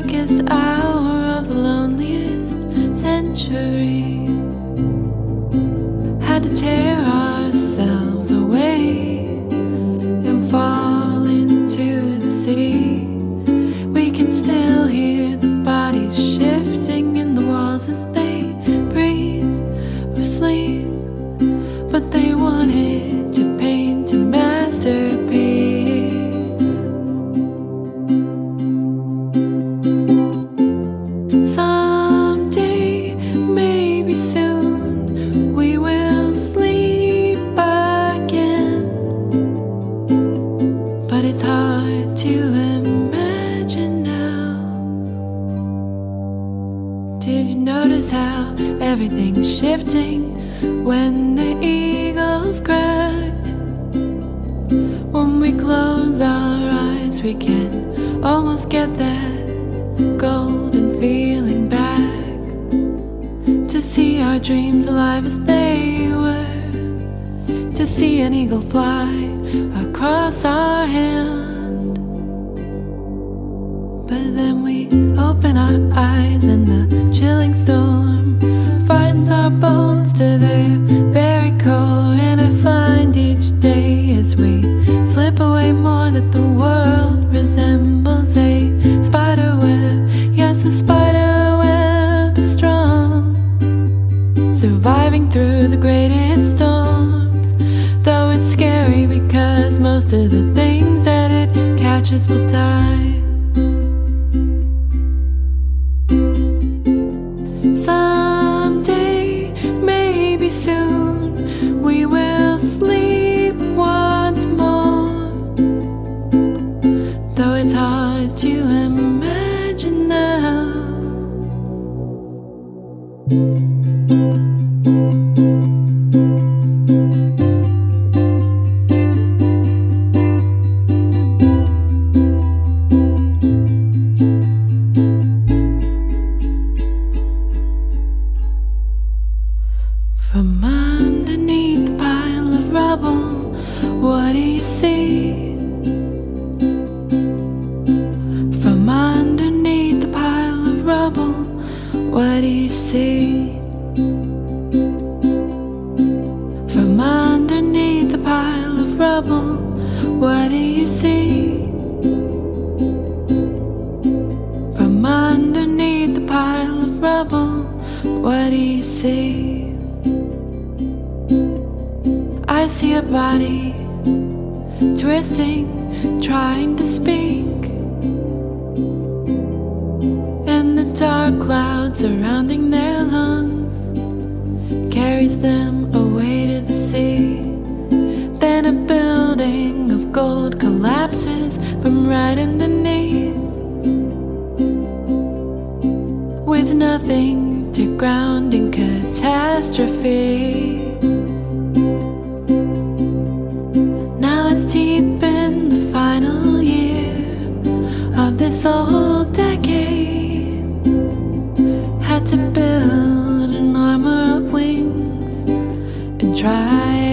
darkest hour of the loneliest century. Had to tear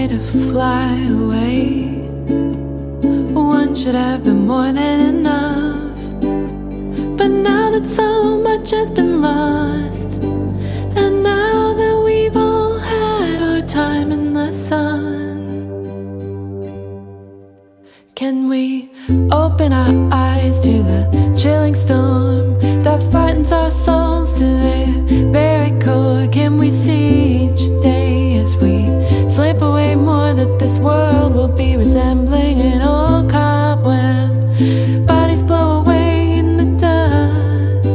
to fly away. One should have been more than enough. But now that so much has been lost, and now that we've all had our time in the sun, can we open our eyes to the chilling storm that frightens our souls to their very core? Can we see each day slip away more that this world will be resembling an old cobweb? Bodies blow away in the dust,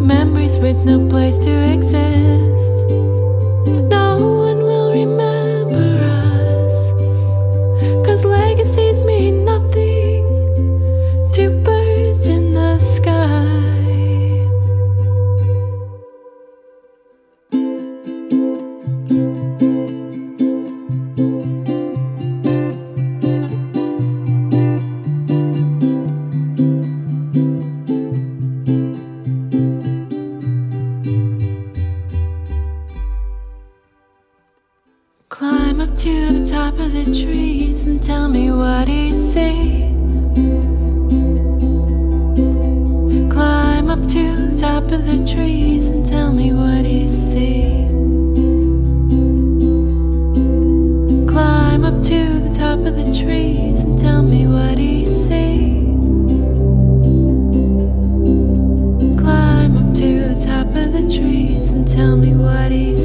memories with no place to exist. Top of the trees and tell me what you see. Climb up to the top of the trees and tell me what you see. Climb up to the top of the trees and tell me what you see. Climb up to the top of the trees and tell me what you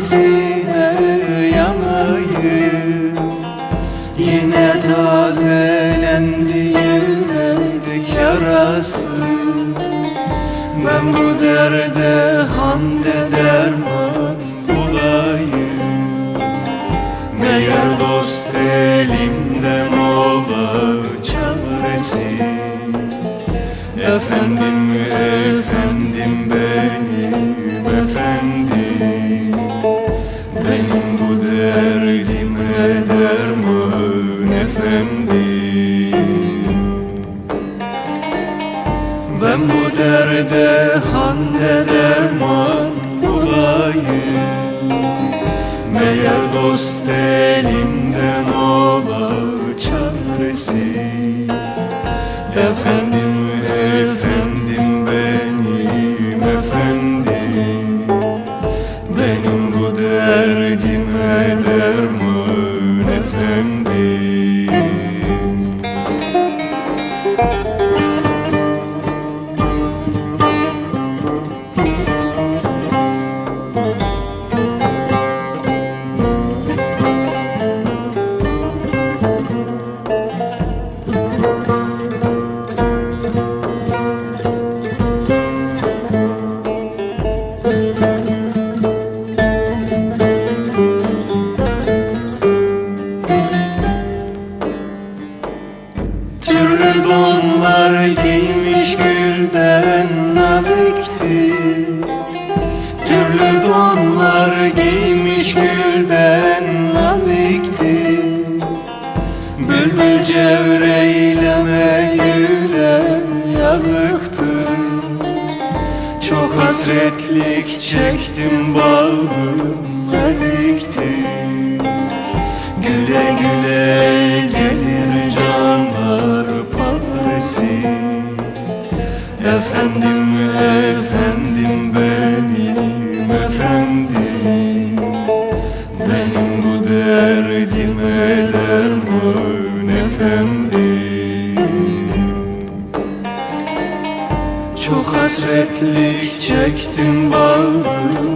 sesine uyanayım Yine tazelendi yürek yarası Ben bu derde Sevreyleme yüren yazıktır. Çok hasretlik çektim bağım eziktir. Güle güle hasretlik çektim bağrıma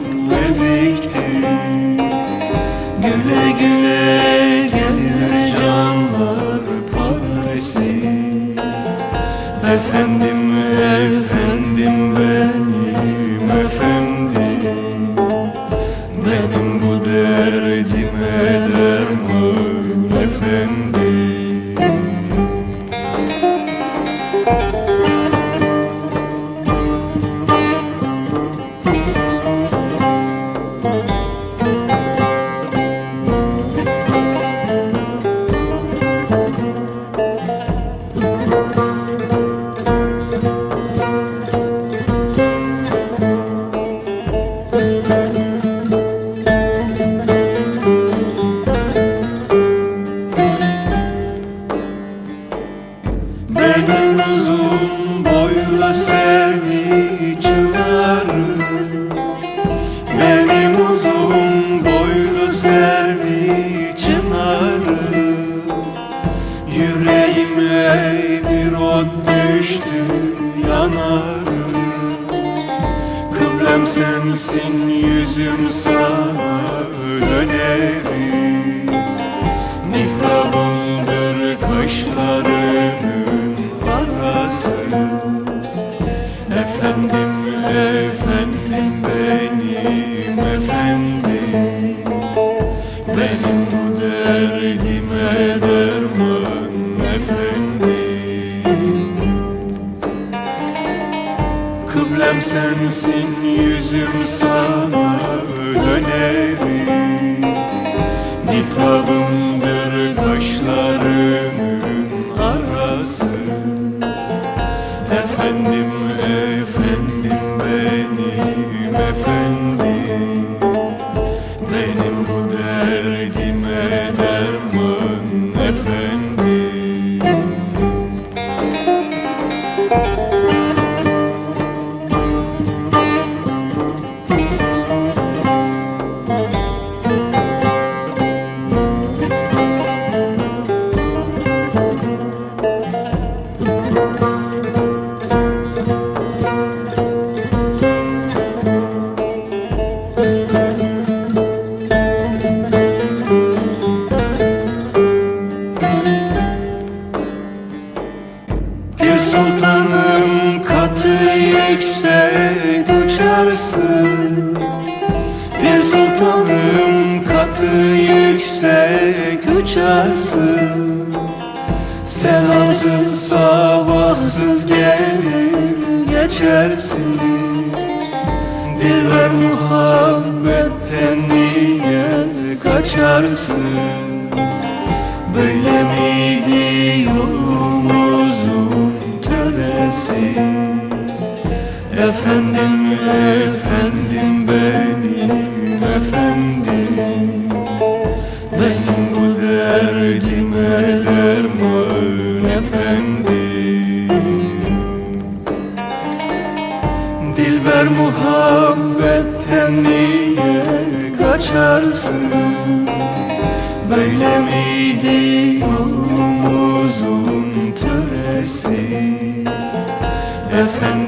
yüzüm sana dönerim. Mihrabımdır kaşlarının parası. Efendim, efendim benim efendim. Benim bu derdime derman efendim. Kıblem sensin gözüm Efendim, efendim benim efendim. Benim bu derdime derman efendim. Dilber muhabbetten niye kaçarsın? Böyle miydi yolumuzun töresi? Efendim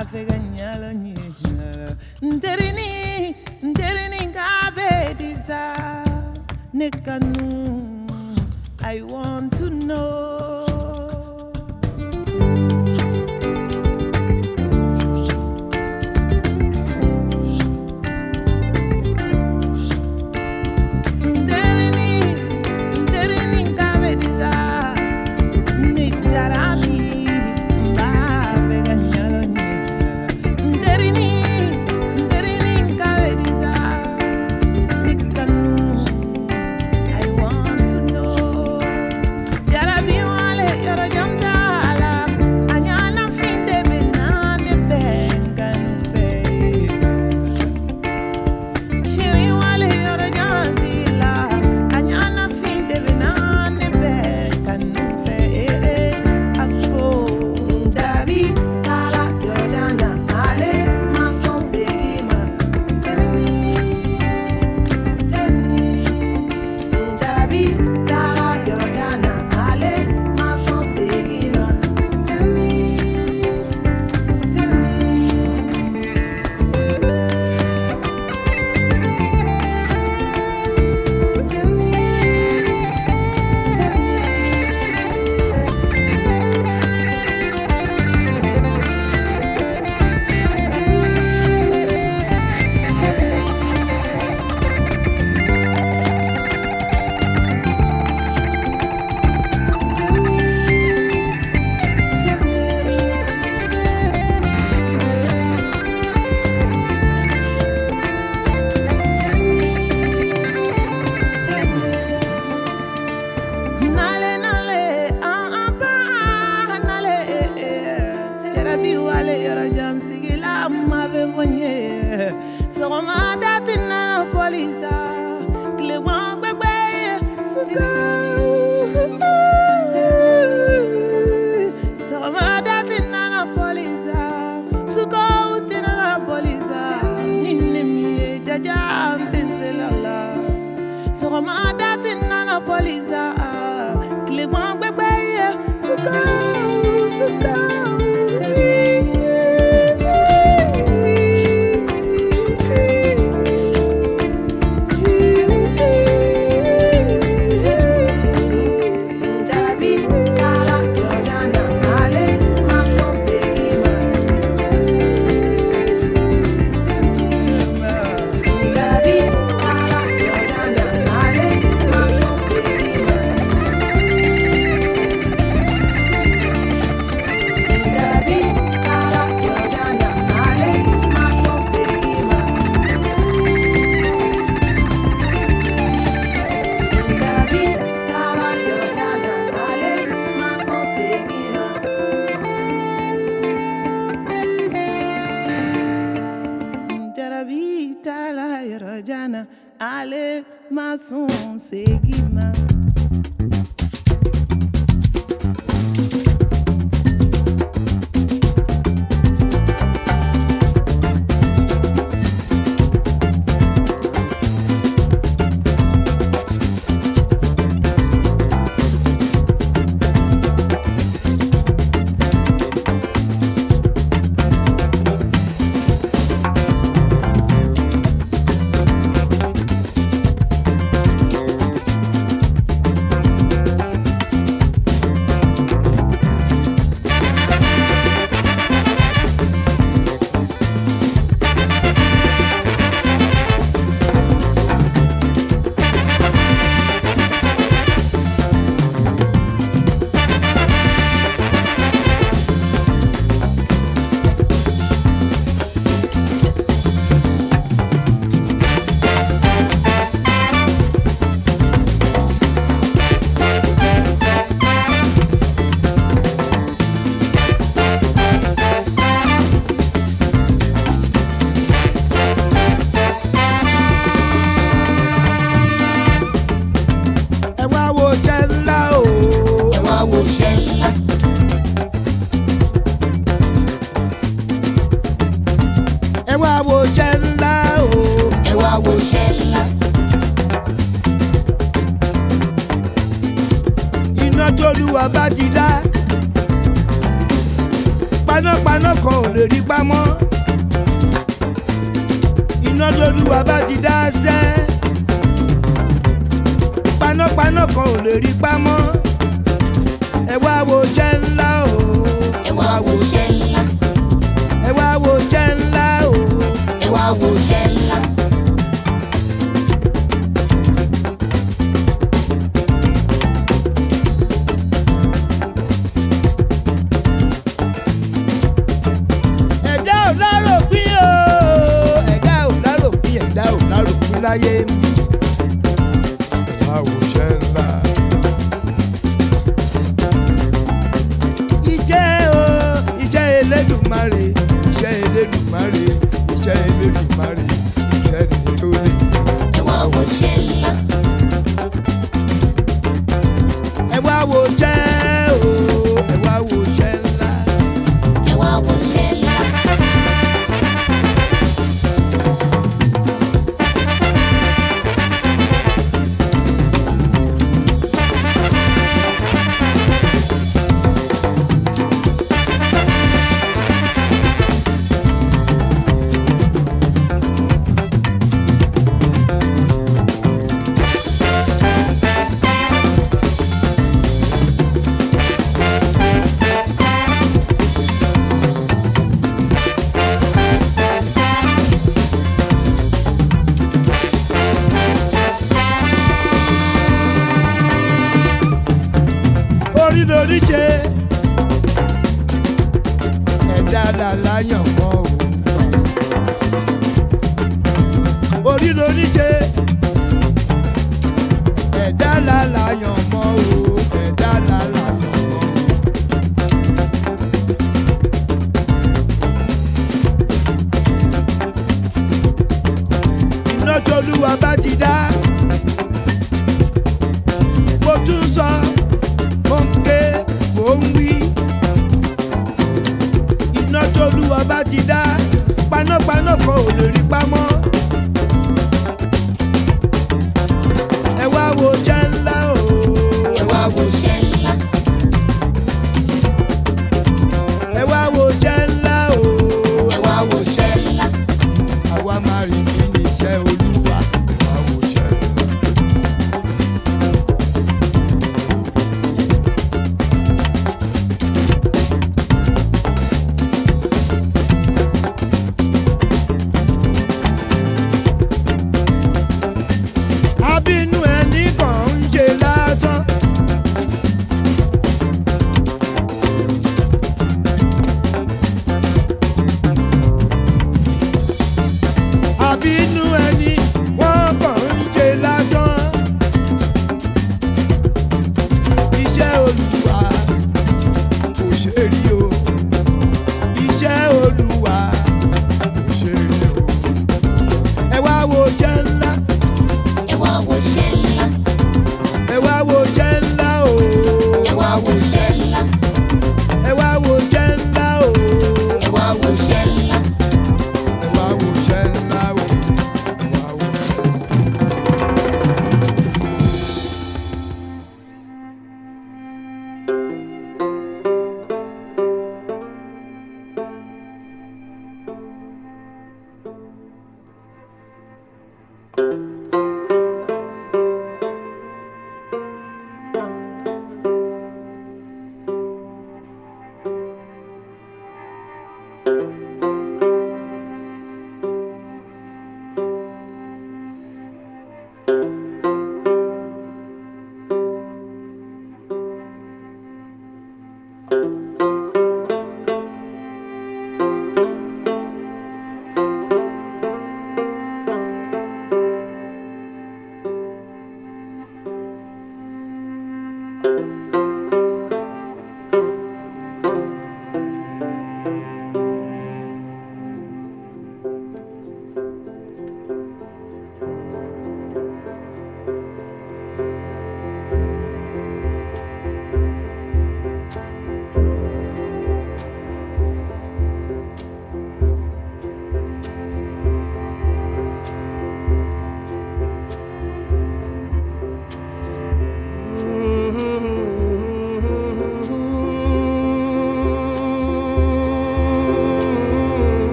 nyala nyala nterini nterini nekanu I want to know. Sudão, Sudão. Tá,